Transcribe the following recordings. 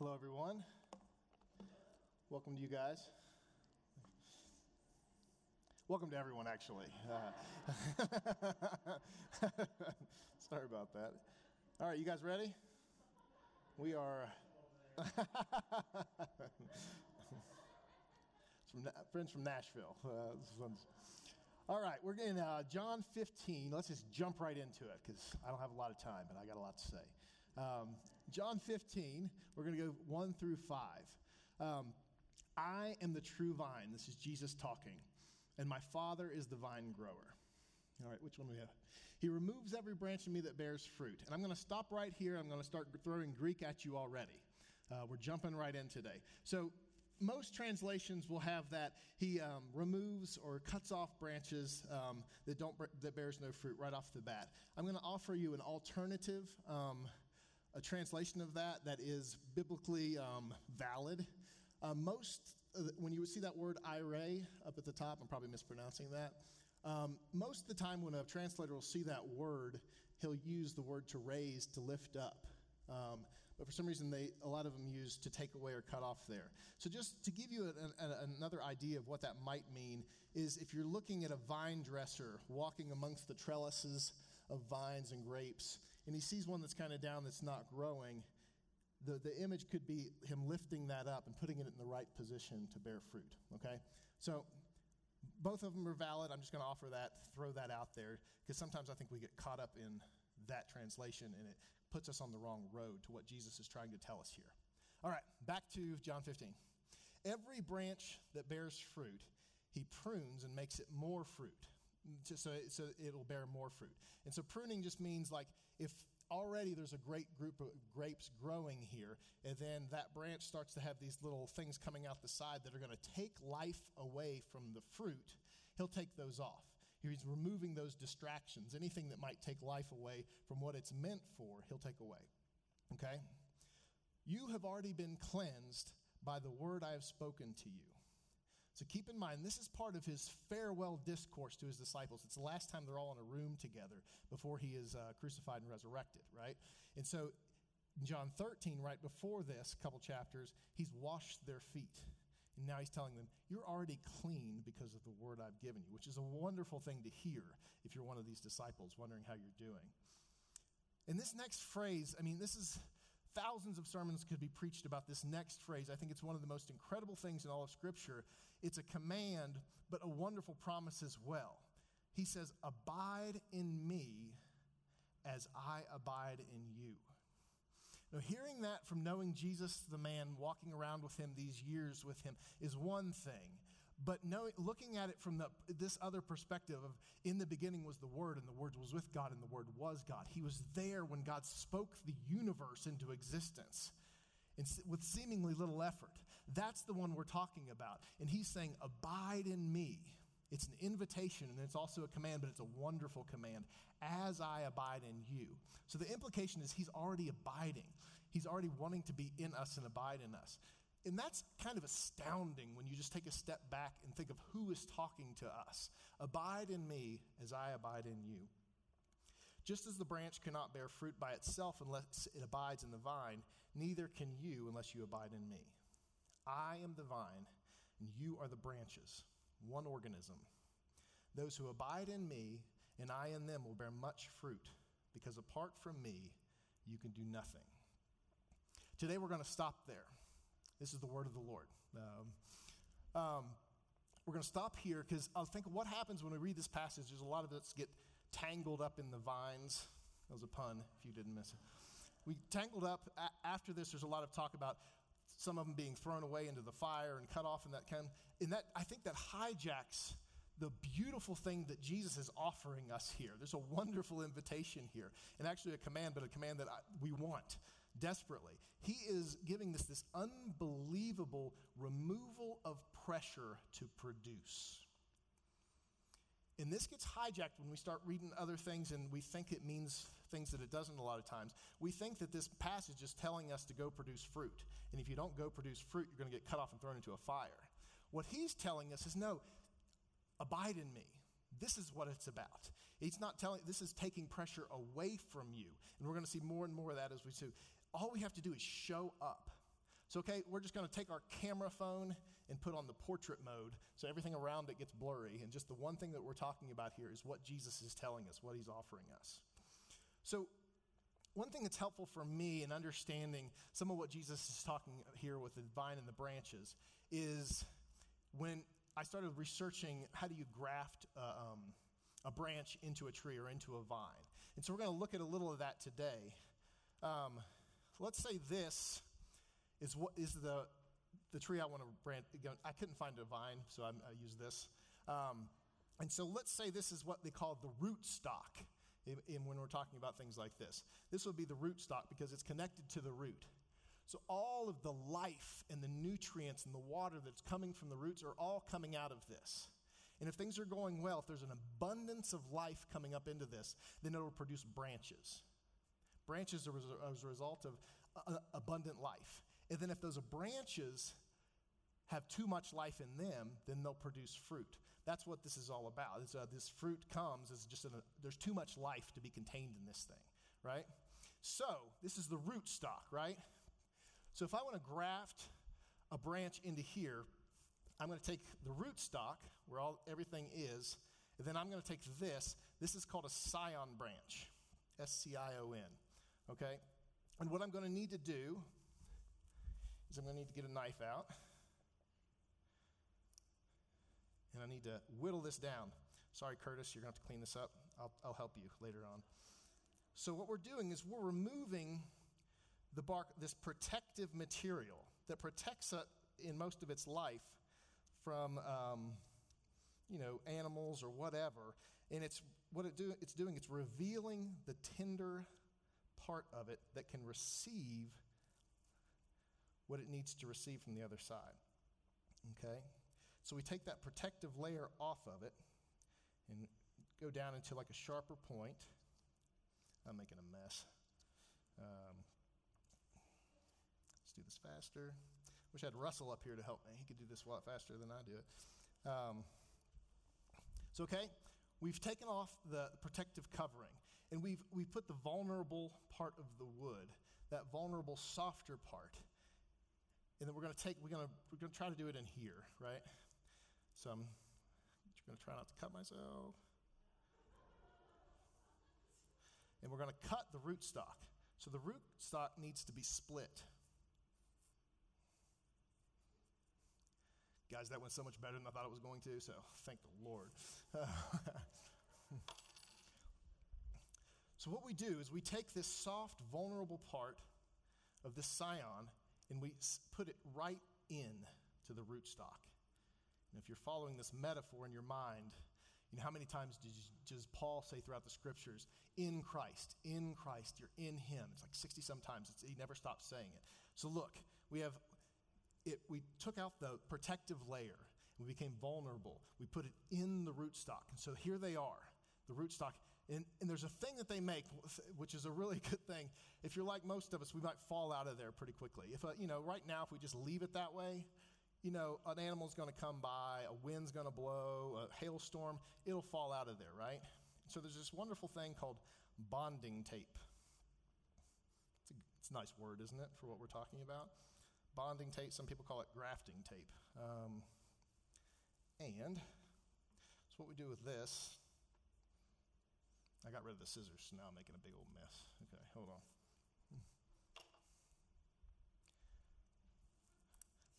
Hello, everyone. Welcome to you guys. Welcome to everyone, actually. Uh, sorry about that. All right, you guys ready? We are. from, friends from Nashville. Uh, all right, we're in uh, John 15. Let's just jump right into it because I don't have a lot of time, but I got a lot to say. Um, John 15, we're going to go 1 through 5. Um, I am the true vine. This is Jesus talking. And my Father is the vine grower. All right, which one do we have? He removes every branch in me that bears fruit. And I'm going to stop right here. I'm going to start throwing Greek at you already. Uh, we're jumping right in today. So, most translations will have that he um, removes or cuts off branches um, that don't that bears no fruit right off the bat. I'm going to offer you an alternative um, a translation of that that is biblically um, valid. Uh, most, when you see that word ire up at the top, I'm probably mispronouncing that. Um, most of the time, when a translator will see that word, he'll use the word to raise, to lift up. Um, but for some reason, they, a lot of them use to take away or cut off there. So, just to give you an, an, another idea of what that might mean, is if you're looking at a vine dresser walking amongst the trellises of vines and grapes, and he sees one that's kind of down that's not growing, the, the image could be him lifting that up and putting it in the right position to bear fruit. Okay? So both of them are valid. I'm just going to offer that, throw that out there, because sometimes I think we get caught up in that translation and it puts us on the wrong road to what Jesus is trying to tell us here. All right, back to John 15. Every branch that bears fruit, he prunes and makes it more fruit so, so it'll bear more fruit. And so pruning just means like if already there's a great group of grapes growing here, and then that branch starts to have these little things coming out the side that are going to take life away from the fruit, he'll take those off. He's removing those distractions. Anything that might take life away from what it's meant for, he'll take away. Okay? You have already been cleansed by the word I have spoken to you. So keep in mind, this is part of his farewell discourse to his disciples. It's the last time they're all in a room together before he is uh, crucified and resurrected, right? And so, John 13, right before this, couple chapters, he's washed their feet. And now he's telling them, You're already clean because of the word I've given you, which is a wonderful thing to hear if you're one of these disciples wondering how you're doing. And this next phrase, I mean, this is Thousands of sermons could be preached about this next phrase. I think it's one of the most incredible things in all of Scripture. It's a command, but a wonderful promise as well. He says, Abide in me as I abide in you. Now, hearing that from knowing Jesus, the man, walking around with him these years with him, is one thing. But knowing, looking at it from the, this other perspective of in the beginning was the Word, and the Word was with God, and the Word was God. He was there when God spoke the universe into existence and with seemingly little effort. That's the one we're talking about. And he's saying, Abide in me. It's an invitation and it's also a command, but it's a wonderful command as I abide in you. So the implication is he's already abiding. He's already wanting to be in us and abide in us. And that's kind of astounding when you just take a step back and think of who is talking to us. Abide in me as I abide in you. Just as the branch cannot bear fruit by itself unless it abides in the vine, neither can you unless you abide in me. I am the vine, and you are the branches, one organism. Those who abide in me and I in them will bear much fruit, because apart from me, you can do nothing. Today we're going to stop there. This is the word of the Lord. Um, um, we're going to stop here because I think what happens when we read this passage. There's a lot of us get tangled up in the vines. That was a pun, if you didn't miss it. We tangled up. A- after this, there's a lot of talk about some of them being thrown away into the fire and cut off, and that kind. And that I think that hijacks the beautiful thing that Jesus is offering us here. There's a wonderful invitation here, and actually a command, but a command that I, we want desperately. He is giving us this unbelievable removal of pressure to produce. And this gets hijacked when we start reading other things and we think it means things that it doesn't a lot of times. We think that this passage is telling us to go produce fruit. And if you don't go produce fruit, you're going to get cut off and thrown into a fire. What he's telling us is no, abide in me. This is what it's about. He's not telling, this is taking pressure away from you. And we're going to see more and more of that as we see all we have to do is show up. So, okay, we're just going to take our camera phone and put on the portrait mode so everything around it gets blurry. And just the one thing that we're talking about here is what Jesus is telling us, what he's offering us. So, one thing that's helpful for me in understanding some of what Jesus is talking here with the vine and the branches is when I started researching how do you graft uh, um, a branch into a tree or into a vine. And so we're going to look at a little of that today. Um, let's say this is what is the the tree I want to branch. I couldn't find a vine, so I'm, i use this. Um, and so let's say this is what they call the root stock in when we're talking about things like this. This would be the root stock because it's connected to the root. So all of the life and the nutrients and the water that's coming from the roots are all coming out of this. And if things are going well, if there's an abundance of life coming up into this, then it'll produce branches. Branches are as a result of uh, abundant life. And then if those branches have too much life in them, then they'll produce fruit. That's what this is all about. Uh, this fruit comes as just a, there's too much life to be contained in this thing, right? So this is the root stock, right? So if I want to graft a branch into here, I'm going to take the root stock where all everything is, and then I'm going to take this. This is called a scion branch, S C I O N. Okay, and what I'm going to need to do is I'm going to need to get a knife out. And I need to whittle this down. Sorry, Curtis, you're going to have to clean this up. I'll, I'll help you later on. So, what we're doing is we're removing the bark, this protective material that protects it in most of its life from, um, you know, animals or whatever. And it's what it do, it's doing, it's revealing the tender part of it that can receive what it needs to receive from the other side. Okay? So we take that protective layer off of it and go down into like a sharper point. I'm making a mess. Um, let's do this faster. Wish I had Russell up here to help me. He could do this a lot faster than I do it. Um, so, okay, we've taken off the protective covering and we've, we've put the vulnerable part of the wood, that vulnerable, softer part, and then we're going to take, we're going to, we're going to try to do it in here, right? So I'm going to try not to cut myself. And we're going to cut the root stock. So the root stock needs to be split. Guys, that went so much better than I thought it was going to, so thank the Lord. so, what we do is we take this soft, vulnerable part of the scion and we put it right in to the rootstock. And if you're following this metaphor in your mind, you know, how many times does Paul say throughout the scriptures, in Christ, in Christ, you're in him? It's like 60 some times. It's, he never stops saying it. So look, we have, it, we took out the protective layer. We became vulnerable. We put it in the rootstock. And so here they are, the rootstock. And, and there's a thing that they make, which is a really good thing. If you're like most of us, we might fall out of there pretty quickly. If, uh, you know, right now, if we just leave it that way, you know, an animal's going to come by, a wind's going to blow, a hailstorm, it'll fall out of there, right? So there's this wonderful thing called bonding tape. It's a, it's a nice word, isn't it, for what we're talking about? Bonding tape, some people call it grafting tape. Um, and so what we do with this I got rid of the scissors, so now I'm making a big old mess. Okay, hold on.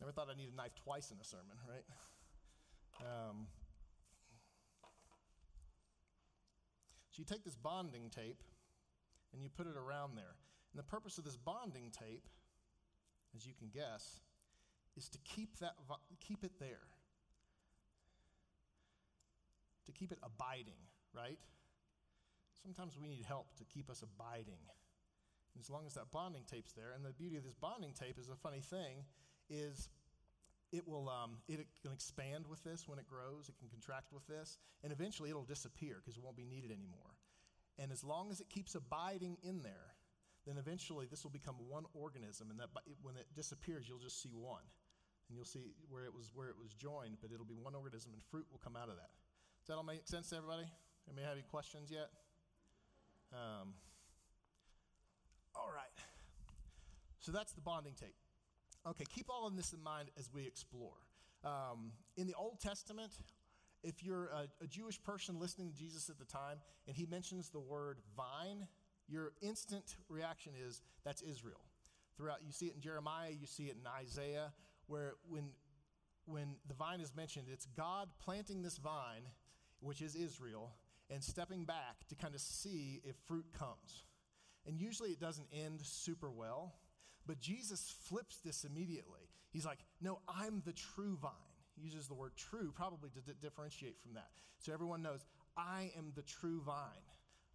Never thought I'd need a knife twice in a sermon, right? Um, so you take this bonding tape and you put it around there. And the purpose of this bonding tape, as you can guess, is to keep that keep it there. To keep it abiding, right? Sometimes we need help to keep us abiding. as long as that bonding tape's there, and the beauty of this bonding tape is a funny thing, is it will um, it can expand with this when it grows. It can contract with this, and eventually it'll disappear because it won't be needed anymore. And as long as it keeps abiding in there, then eventually this will become one organism, and that when it disappears, you'll just see one, and you'll see where it was where it was joined, but it'll be one organism, and fruit will come out of that. Does that all make sense to everybody? Anybody have any questions yet? Um, all right. So that's the bonding tape. Okay, keep all of this in mind as we explore. Um, in the Old Testament, if you're a, a, Jewish person listening to Jesus at the time and he mentions the word vine, your instant reaction is that's Israel. Throughout, you see it in Jeremiah, you see it in Isaiah, where when, when the vine is mentioned, it's God planting this vine, which is Israel, and stepping back to kind of see if fruit comes. And usually it doesn't end super well, but Jesus flips this immediately. He's like, No, I'm the true vine. He uses the word true probably to d- differentiate from that. So everyone knows, I am the true vine.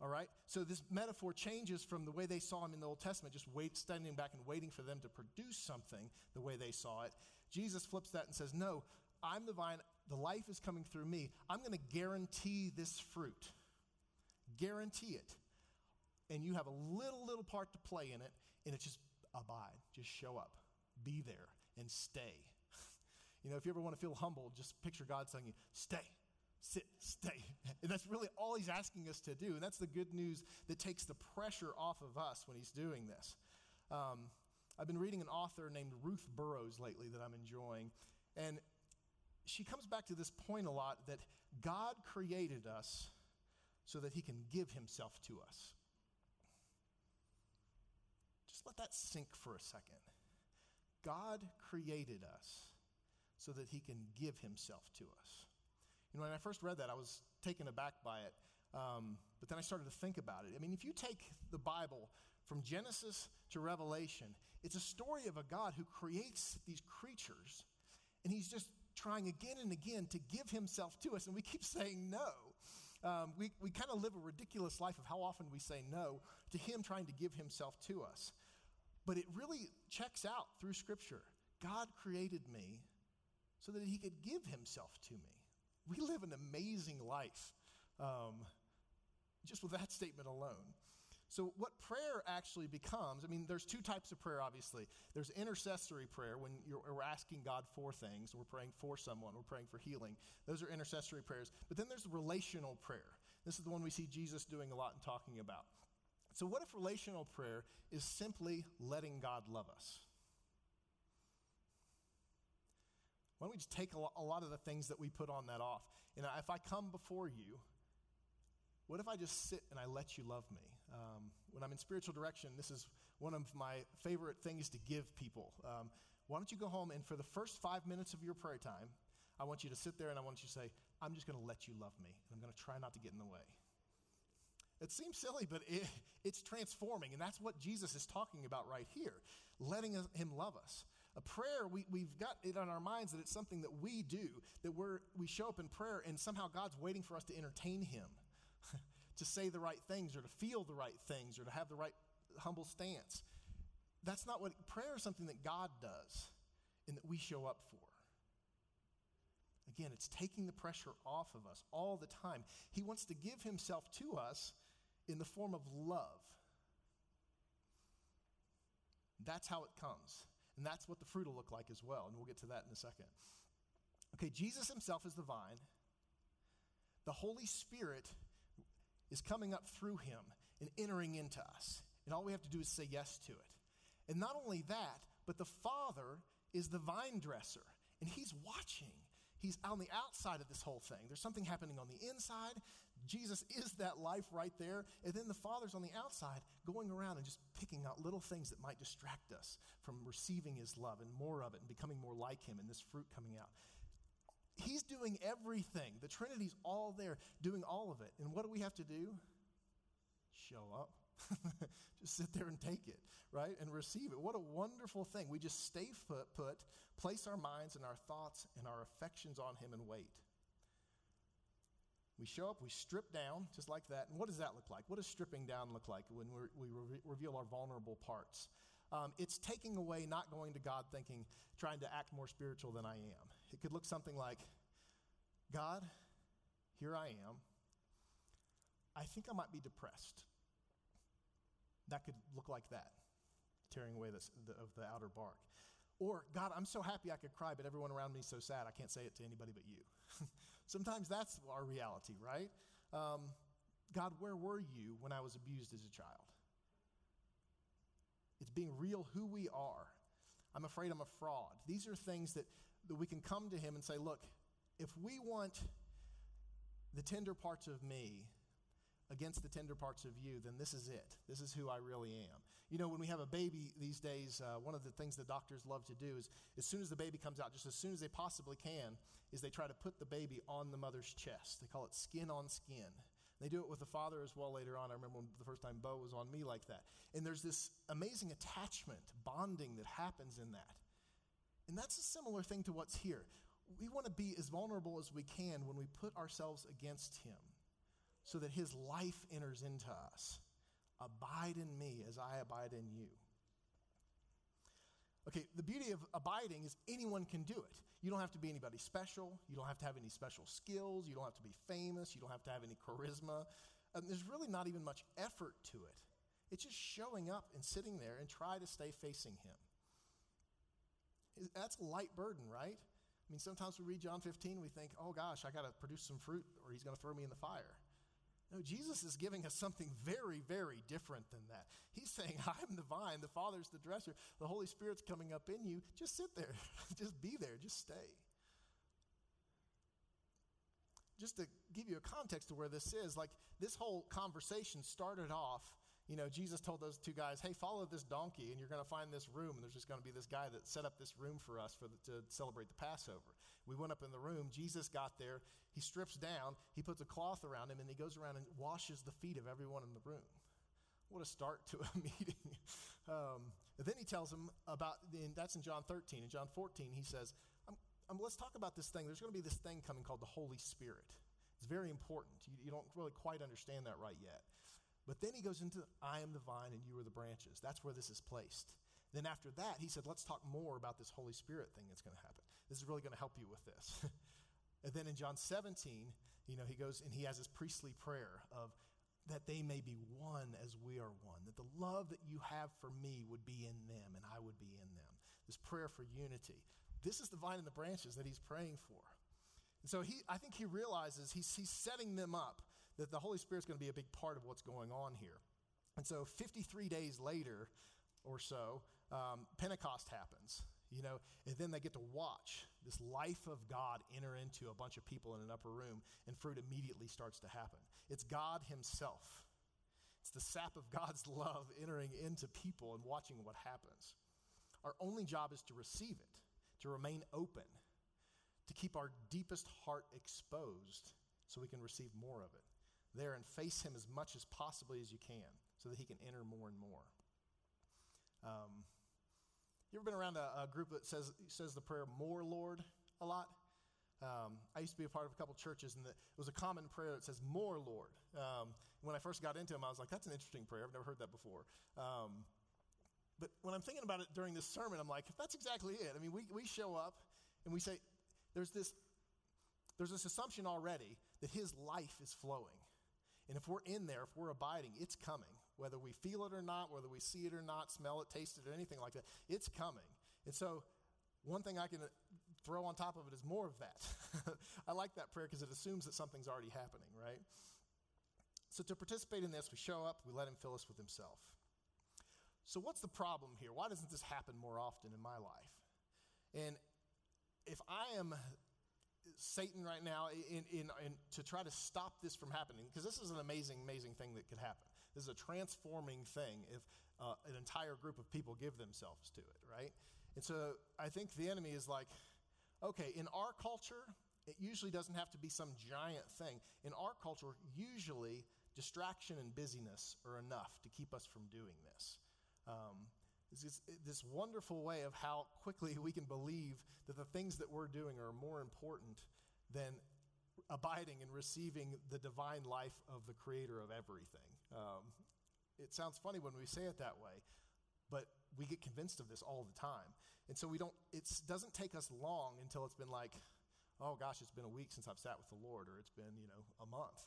All right? So this metaphor changes from the way they saw him in the Old Testament, just wait, standing back and waiting for them to produce something the way they saw it. Jesus flips that and says, No, I'm the vine. The life is coming through me. I'm going to guarantee this fruit. Guarantee it. And you have a little, little part to play in it, and it's just abide. Just show up. Be there and stay. You know, if you ever want to feel humble, just picture God saying, Stay, sit, stay. And that's really all he's asking us to do. And that's the good news that takes the pressure off of us when he's doing this. Um, I've been reading an author named Ruth Burrows lately that I'm enjoying. And she comes back to this point a lot that God created us so that he can give himself to us. Just let that sink for a second. God created us so that he can give himself to us. You know, when I first read that, I was taken aback by it. Um, but then I started to think about it. I mean, if you take the Bible from Genesis to Revelation, it's a story of a God who creates these creatures, and he's just trying again and again to give himself to us, and we keep saying no. Um, we we kind of live a ridiculous life of how often we say no to him trying to give himself to us. But it really checks out through Scripture. God created me so that he could give himself to me. We live an amazing life um, just with that statement alone. So, what prayer actually becomes, I mean, there's two types of prayer, obviously. There's intercessory prayer when we're asking God for things, we're praying for someone, we're praying for healing. Those are intercessory prayers. But then there's relational prayer. This is the one we see Jesus doing a lot and talking about. So, what if relational prayer is simply letting God love us? Why don't we just take a lot of the things that we put on that off? You know, if I come before you, what if I just sit and I let you love me? Um, when I'm in spiritual direction, this is one of my favorite things to give people. Um, why don't you go home and for the first five minutes of your prayer time, I want you to sit there and I want you to say, I'm just going to let you love me, and I'm going to try not to get in the way. It seems silly, but it, it's transforming, and that's what Jesus is talking about right here letting him love us. A prayer, we, we've got it on our minds that it's something that we do, that we're, we show up in prayer, and somehow God's waiting for us to entertain him, to say the right things, or to feel the right things, or to have the right humble stance. That's not what prayer is something that God does and that we show up for. Again, it's taking the pressure off of us all the time. He wants to give himself to us in the form of love. That's how it comes. And that's what the fruit will look like as well. And we'll get to that in a second. Okay, Jesus himself is the vine. The Holy Spirit is coming up through him and entering into us. And all we have to do is say yes to it. And not only that, but the Father is the vine dresser, and he's watching. He's on the outside of this whole thing. There's something happening on the inside. Jesus is that life right there. And then the Father's on the outside going around and just picking out little things that might distract us from receiving His love and more of it and becoming more like Him and this fruit coming out. He's doing everything. The Trinity's all there, doing all of it. And what do we have to do? Show up. just sit there and take it, right? And receive it. What a wonderful thing. We just stay put, put, place our minds and our thoughts and our affections on Him and wait. We show up, we strip down just like that. And what does that look like? What does stripping down look like when we re- reveal our vulnerable parts? Um, it's taking away, not going to God thinking, trying to act more spiritual than I am. It could look something like, God, here I am. I think I might be depressed. That could look like that, tearing away this, the, of the outer bark. Or, God, I'm so happy I could cry, but everyone around me is so sad I can't say it to anybody but you. Sometimes that's our reality, right? Um, God, where were you when I was abused as a child? It's being real who we are. I'm afraid I'm a fraud. These are things that, that we can come to Him and say, look, if we want the tender parts of me against the tender parts of you, then this is it. This is who I really am. You know, when we have a baby these days, uh, one of the things the doctors love to do is as soon as the baby comes out, just as soon as they possibly can, is they try to put the baby on the mother's chest. They call it skin on skin. They do it with the father as well later on. I remember when the first time Bo was on me like that. And there's this amazing attachment, bonding that happens in that. And that's a similar thing to what's here. We want to be as vulnerable as we can when we put ourselves against Him so that His life enters into us. Abide in me as I abide in you. Okay, the beauty of abiding is anyone can do it. You don't have to be anybody special. You don't have to have any special skills. You don't have to be famous. You don't have to have any charisma. And there's really not even much effort to it. It's just showing up and sitting there and try to stay facing Him. That's a light burden, right? I mean, sometimes we read John 15, we think, oh gosh, I got to produce some fruit or He's going to throw me in the fire. No, Jesus is giving us something very, very different than that. He's saying, I'm the vine, the Father's the dresser, the Holy Spirit's coming up in you. Just sit there, just be there, just stay. Just to give you a context to where this is, like this whole conversation started off you know, Jesus told those two guys, hey, follow this donkey and you're going to find this room. And there's just going to be this guy that set up this room for us for the, to celebrate the Passover. We went up in the room. Jesus got there. He strips down. He puts a cloth around him and he goes around and washes the feet of everyone in the room. What a start to a meeting. um, then he tells them about, and that's in John 13. In John 14, he says, I'm, I'm, let's talk about this thing. There's going to be this thing coming called the Holy Spirit. It's very important. You, you don't really quite understand that right yet. But then he goes into, I am the vine and you are the branches. That's where this is placed. Then after that, he said, let's talk more about this Holy Spirit thing that's going to happen. This is really going to help you with this. and then in John 17, you know, he goes and he has his priestly prayer of that they may be one as we are one, that the love that you have for me would be in them and I would be in them. This prayer for unity. This is the vine and the branches that he's praying for. And so he, I think he realizes he's, he's setting them up that the Holy Spirit's going to be a big part of what's going on here. And so 53 days later or so, um, Pentecost happens, you know, and then they get to watch this life of God enter into a bunch of people in an upper room, and fruit immediately starts to happen. It's God Himself. It's the sap of God's love entering into people and watching what happens. Our only job is to receive it, to remain open, to keep our deepest heart exposed so we can receive more of it there and face him as much as possibly as you can so that he can enter more and more. Um, you ever been around a, a, group that says, says the prayer, More Lord, a lot? Um, I used to be a part of a couple churches, and the, it was a common prayer that says, More Lord. Um, when I first got into them, I was like, That's an interesting prayer. I've never heard that before. Um, but when I'm thinking about it during this sermon, I'm like, That's exactly it. I mean, we, we show up and we say, There's this, there's this assumption already that his life is flowing. And if we're in there, if we're abiding, it's coming. Whether we feel it or not, whether we see it or not, smell it, taste it, or anything like that, it's coming. And so, one thing I can throw on top of it is more of that. I like that prayer because it assumes that something's already happening, right? So, to participate in this, we show up, we let Him fill us with Himself. So, what's the problem here? Why doesn't this happen more often in my life? And if I am Satan right now in, in, in, to try to stop this from happening, because this is an amazing, amazing thing that could happen. This is a transforming thing if uh, an entire group of people give themselves to it, right? And so I think the enemy is like, okay, in our culture, it usually doesn't have to be some giant thing. In our culture, usually distraction and busyness are enough to keep us from doing this. Um, this, this wonderful way of how quickly we can believe that the things that we're doing are more important than abiding and receiving the divine life of the creator of everything. Um, it sounds funny when we say it that way, but we get convinced of this all the time. And so we don't, it doesn't take us long until it's been like, oh gosh, it's been a week since I've sat with the Lord, or it's been, you know, a month.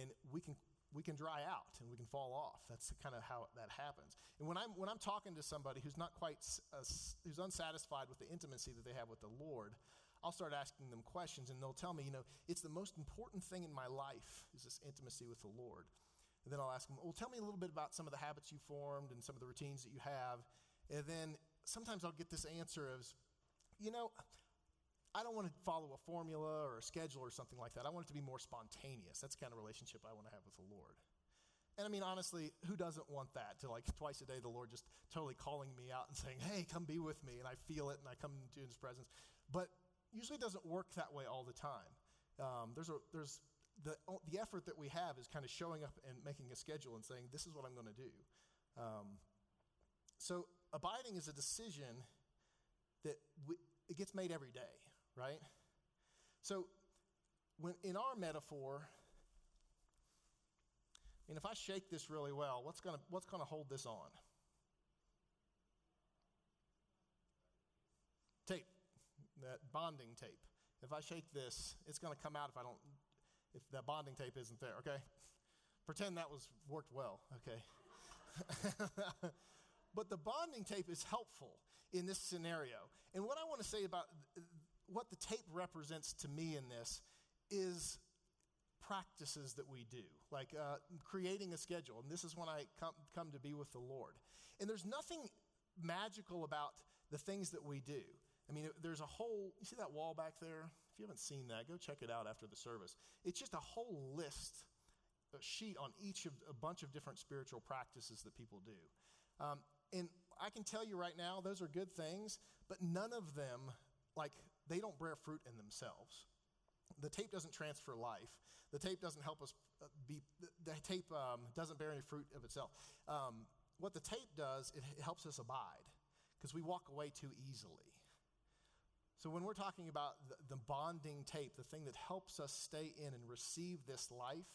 And we can we can dry out and we can fall off. That's kind of how that happens. And when I'm, when I'm talking to somebody who's not quite, uh, who's unsatisfied with the intimacy that they have with the Lord, I'll start asking them questions and they'll tell me, you know, it's the most important thing in my life is this intimacy with the Lord. And then I'll ask them, well, tell me a little bit about some of the habits you formed and some of the routines that you have. And then sometimes I'll get this answer as, you know, I don't want to follow a formula or a schedule or something like that. I want it to be more spontaneous. That's the kind of relationship I want to have with the Lord. And I mean, honestly, who doesn't want that? To like twice a day, the Lord just totally calling me out and saying, hey, come be with me. And I feel it and I come into his presence. But usually it doesn't work that way all the time. Um, there's a, there's the, the effort that we have is kind of showing up and making a schedule and saying, this is what I'm going to do. Um, so abiding is a decision that we, it gets made every day, right? So when in our metaphor, I mean, if I shake this really well, what's going what's going to hold this on? Tape, that bonding tape. If I shake this, it's going to come out if I don't if that bonding tape isn't there, okay? Pretend that was worked well, okay? but the bonding tape is helpful in this scenario. And what I want to say about what the tape represents to me in this is practices that we do, like uh, creating a schedule. And this is when I come, come to be with the Lord. And there's nothing magical about the things that we do. I mean, there's a whole, you see that wall back there? If you haven't seen that, go check it out after the service. It's just a whole list, a sheet on each of a bunch of different spiritual practices that people do. Um, and I can tell you right now, those are good things, but none of them, like, they don't bear fruit in themselves. The tape doesn't transfer life. The tape doesn't help us uh, be, the tape um, doesn't bear any fruit of itself. Um, what the tape does, it helps us abide because we walk away too easily. So, when we're talking about the, the, bonding tape, the thing that helps us stay in and receive this life,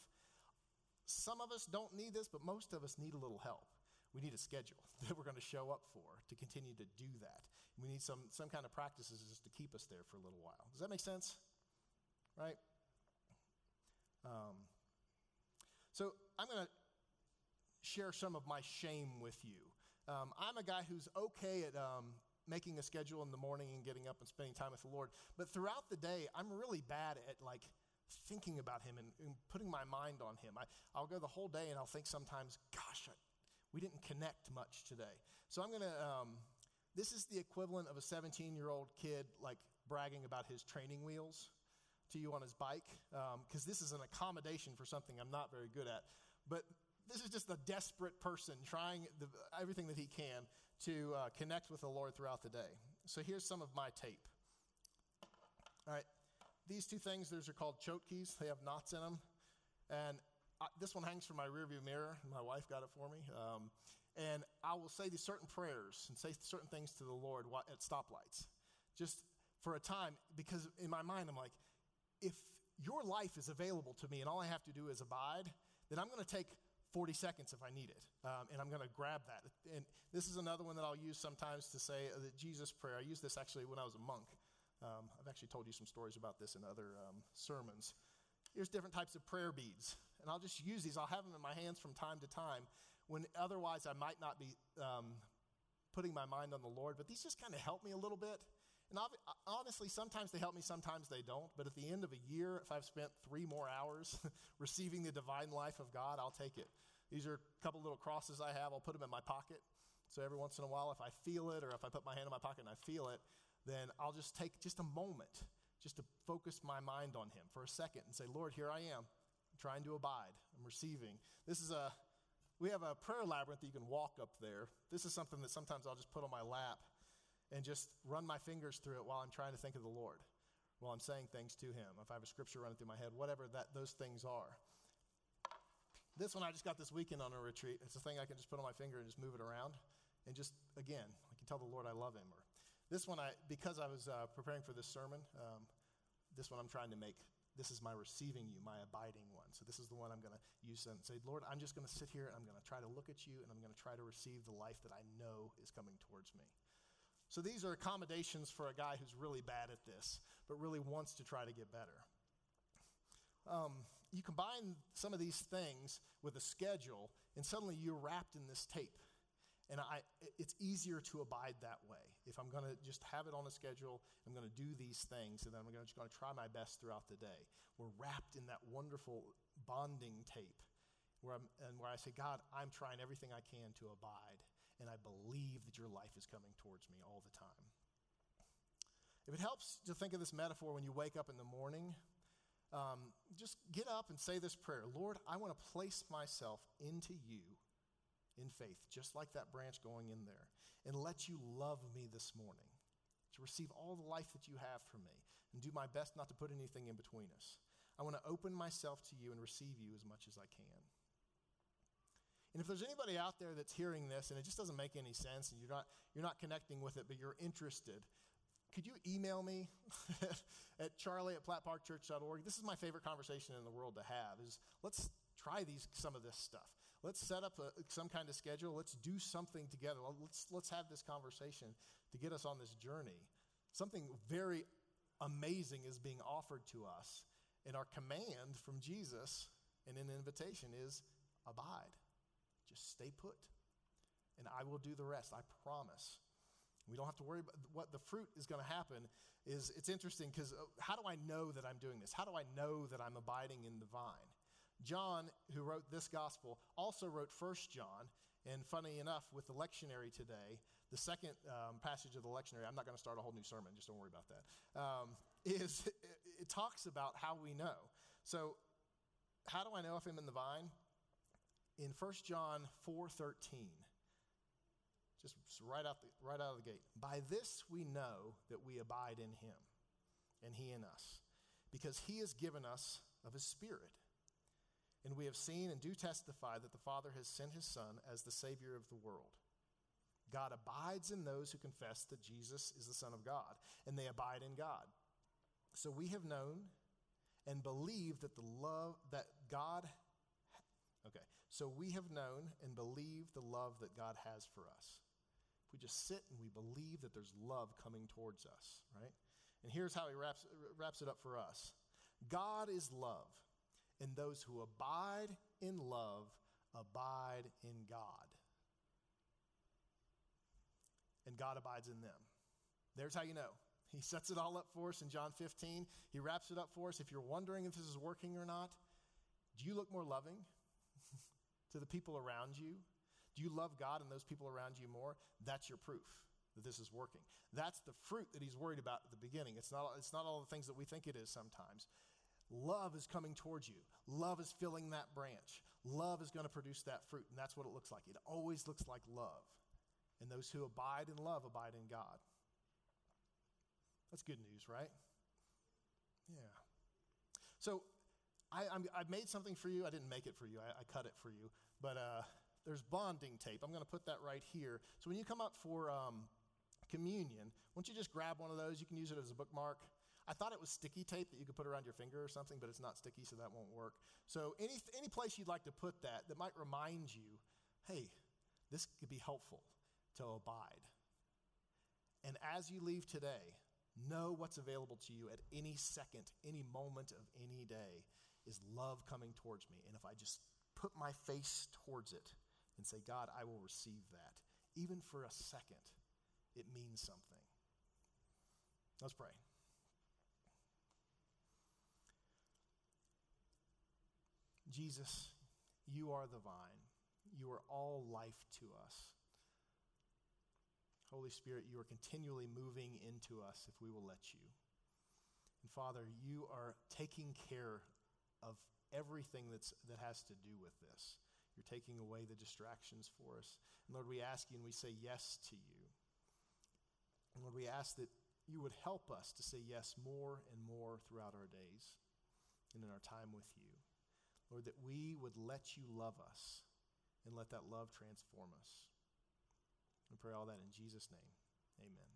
some of us don't need this, but most of us need a little help. We need a schedule that we're going to show up for to continue to do that. We need some, some kind of practices just to keep us there for a little while. Does that make sense? Right? Um, so, I'm going to share some of my shame with you. Um, I'm a guy who's okay at um, making a schedule in the morning and getting up and spending time with the Lord. But throughout the day, I'm really bad at like thinking about Him and, and putting my mind on Him. I, will go the whole day and I'll think sometimes, gosh, I, we didn't connect much today. So I'm going to, um, this is the equivalent of a 17 year old kid like bragging about his training wheels to you on his bike, because um, this is an accommodation for something I'm not very good at. But this is just a desperate person trying the, everything that he can to uh, connect with the Lord throughout the day. So here's some of my tape. All right, these two things, those are called chotki. They have knots in them. And I, this one hangs from my rearview mirror. My wife got it for me. Um, and I will say these certain prayers and say certain things to the Lord at stoplights, just for a time, because in my mind, I'm like, if your life is available to me and all I have to do is abide, then I'm going to take 40 seconds if I need it. Um, and I'm going to grab that. And this is another one that I'll use sometimes to say uh, the Jesus prayer. I used this actually when I was a monk. Um, I've actually told you some stories about this in other um, sermons. Here's different types of prayer beads. And I'll just use these. I'll have them in my hands from time to time when otherwise I might not be um, putting my mind on the Lord. But these just kind of help me a little bit. And honestly, sometimes they help me, sometimes they don't. But at the end of a year, if I've spent three more hours receiving the divine life of God, I'll take it. These are a couple little crosses I have. I'll put them in my pocket. So every once in a while, if I feel it or if I put my hand in my pocket and I feel it, then I'll just take just a moment just to focus my mind on Him for a second and say, Lord, here I am, trying to abide. I'm receiving. This is a, we have a prayer labyrinth that you can walk up there. This is something that sometimes I'll just put on my lap and just run my fingers through it while I'm trying to think of the Lord, while I'm saying things to Him. If I have a scripture running through my head, whatever that those things are. This one I just got this weekend on a retreat. It's a thing I can just put on my finger and just move it around. And just, again, I can tell the Lord I love him. Or this one, I because I was uh, preparing for this sermon, um, this one I'm trying to make, this is my receiving you, my abiding one. So this is the one I'm going to use and say, Lord, I'm just going to sit here and I'm going to try to look at you and I'm going to try to receive the life that I know is coming towards me. So these are accommodations for a guy who's really bad at this, but really wants to try to get better. Um, you combine some of these things with a schedule, and suddenly you're wrapped in this tape. And I, it's easier to abide that way. If I'm going to just have it on a schedule, I'm going to do these things, and then I'm gonna, just going to try my best throughout the day. We're wrapped in that wonderful bonding tape where, I'm, and where I say, God, I'm trying everything I can to abide. and I believe that your life is coming towards me all the time. If it helps to think of this metaphor when you wake up in the morning, um, just get up and say this prayer Lord, I want to place myself into you in faith, just like that branch going in there, and let you love me this morning, to receive all the life that you have for me, and do my best not to put anything in between us. I want to open myself to you and receive you as much as I can. And if there's anybody out there that's hearing this and it just doesn't make any sense and you're not, you're not connecting with it, but you're interested, could you email me at charlie at plattparkchurch.org? This is my favorite conversation in the world to have is let's try these, some of this stuff. Let's set up a, some kind of schedule. Let's do something together. Let's, let's have this conversation to get us on this journey. Something very amazing is being offered to us and our command from Jesus and an invitation is abide. Just stay put. And I will do the rest. I promise. We don't have to worry about what the fruit is going to happen. Is it's interesting because uh, how do I know that I'm doing this? How do I know that I'm abiding in the vine? John, who wrote this gospel, also wrote First John. And funny enough, with the lectionary today, the second um, passage of the lectionary, I'm not going to start a whole new sermon, just don't worry about that. Um, is it, it talks about how we know. So, how do I know if I'm in the vine? In 1 John 4:13, just right out, the, right out of the gate. By this we know that we abide in him, and he in us, because he has given us of his Spirit. And we have seen and do testify that the Father has sent his Son as the Savior of the world. God abides in those who confess that Jesus is the Son of God, and they abide in God. So we have known and believe that the love that God Okay. So we have known and believed the love that God has for us. We just sit and we believe that there's love coming towards us, right? And here's how he wraps, wraps it up for us God is love, and those who abide in love abide in God. And God abides in them. There's how you know. He sets it all up for us in John 15. He wraps it up for us. If you're wondering if this is working or not, do you look more loving to the people around you? Do you love God and those people around you more? That's your proof that this is working. That's the fruit that he's worried about at the beginning. It's not, it's not all the things that we think it is sometimes. Love is coming towards you. Love is filling that branch. Love is going to produce that fruit, and that's what it looks like. It always looks like love. And those who abide in love abide in God. That's good news, right? Yeah. So I, have made something for you. I didn't make it for you, I, I cut it for you. But uh, there's bonding tape. I'm going to put that right here. So when you come up for um, communion, once you just grab one of those, you can use it as a bookmark. I thought it was sticky tape that you could put around your finger or something, but it's not sticky, so that won't work. So any any place you'd like to put that that might remind you, hey, this could be helpful to abide. And as you leave today, know what's available to you at any second, any moment of any day is love coming towards me. And if I just put my face towards it and say, God, I will receive that, even for a second, it means something. Let's pray. Jesus, you are the vine. You are all life to us. Holy Spirit, you are continually moving into us if we will let you. And Father, you are taking care of everything that's, that has to do with this. You're taking away the distractions for us. And Lord, we ask you and we say yes to you. And Lord, we ask that you would help us to say yes more and more throughout our days and in our time with you. Lord, that we would let you love us and let that love transform us. We pray all that in Jesus' name. Amen.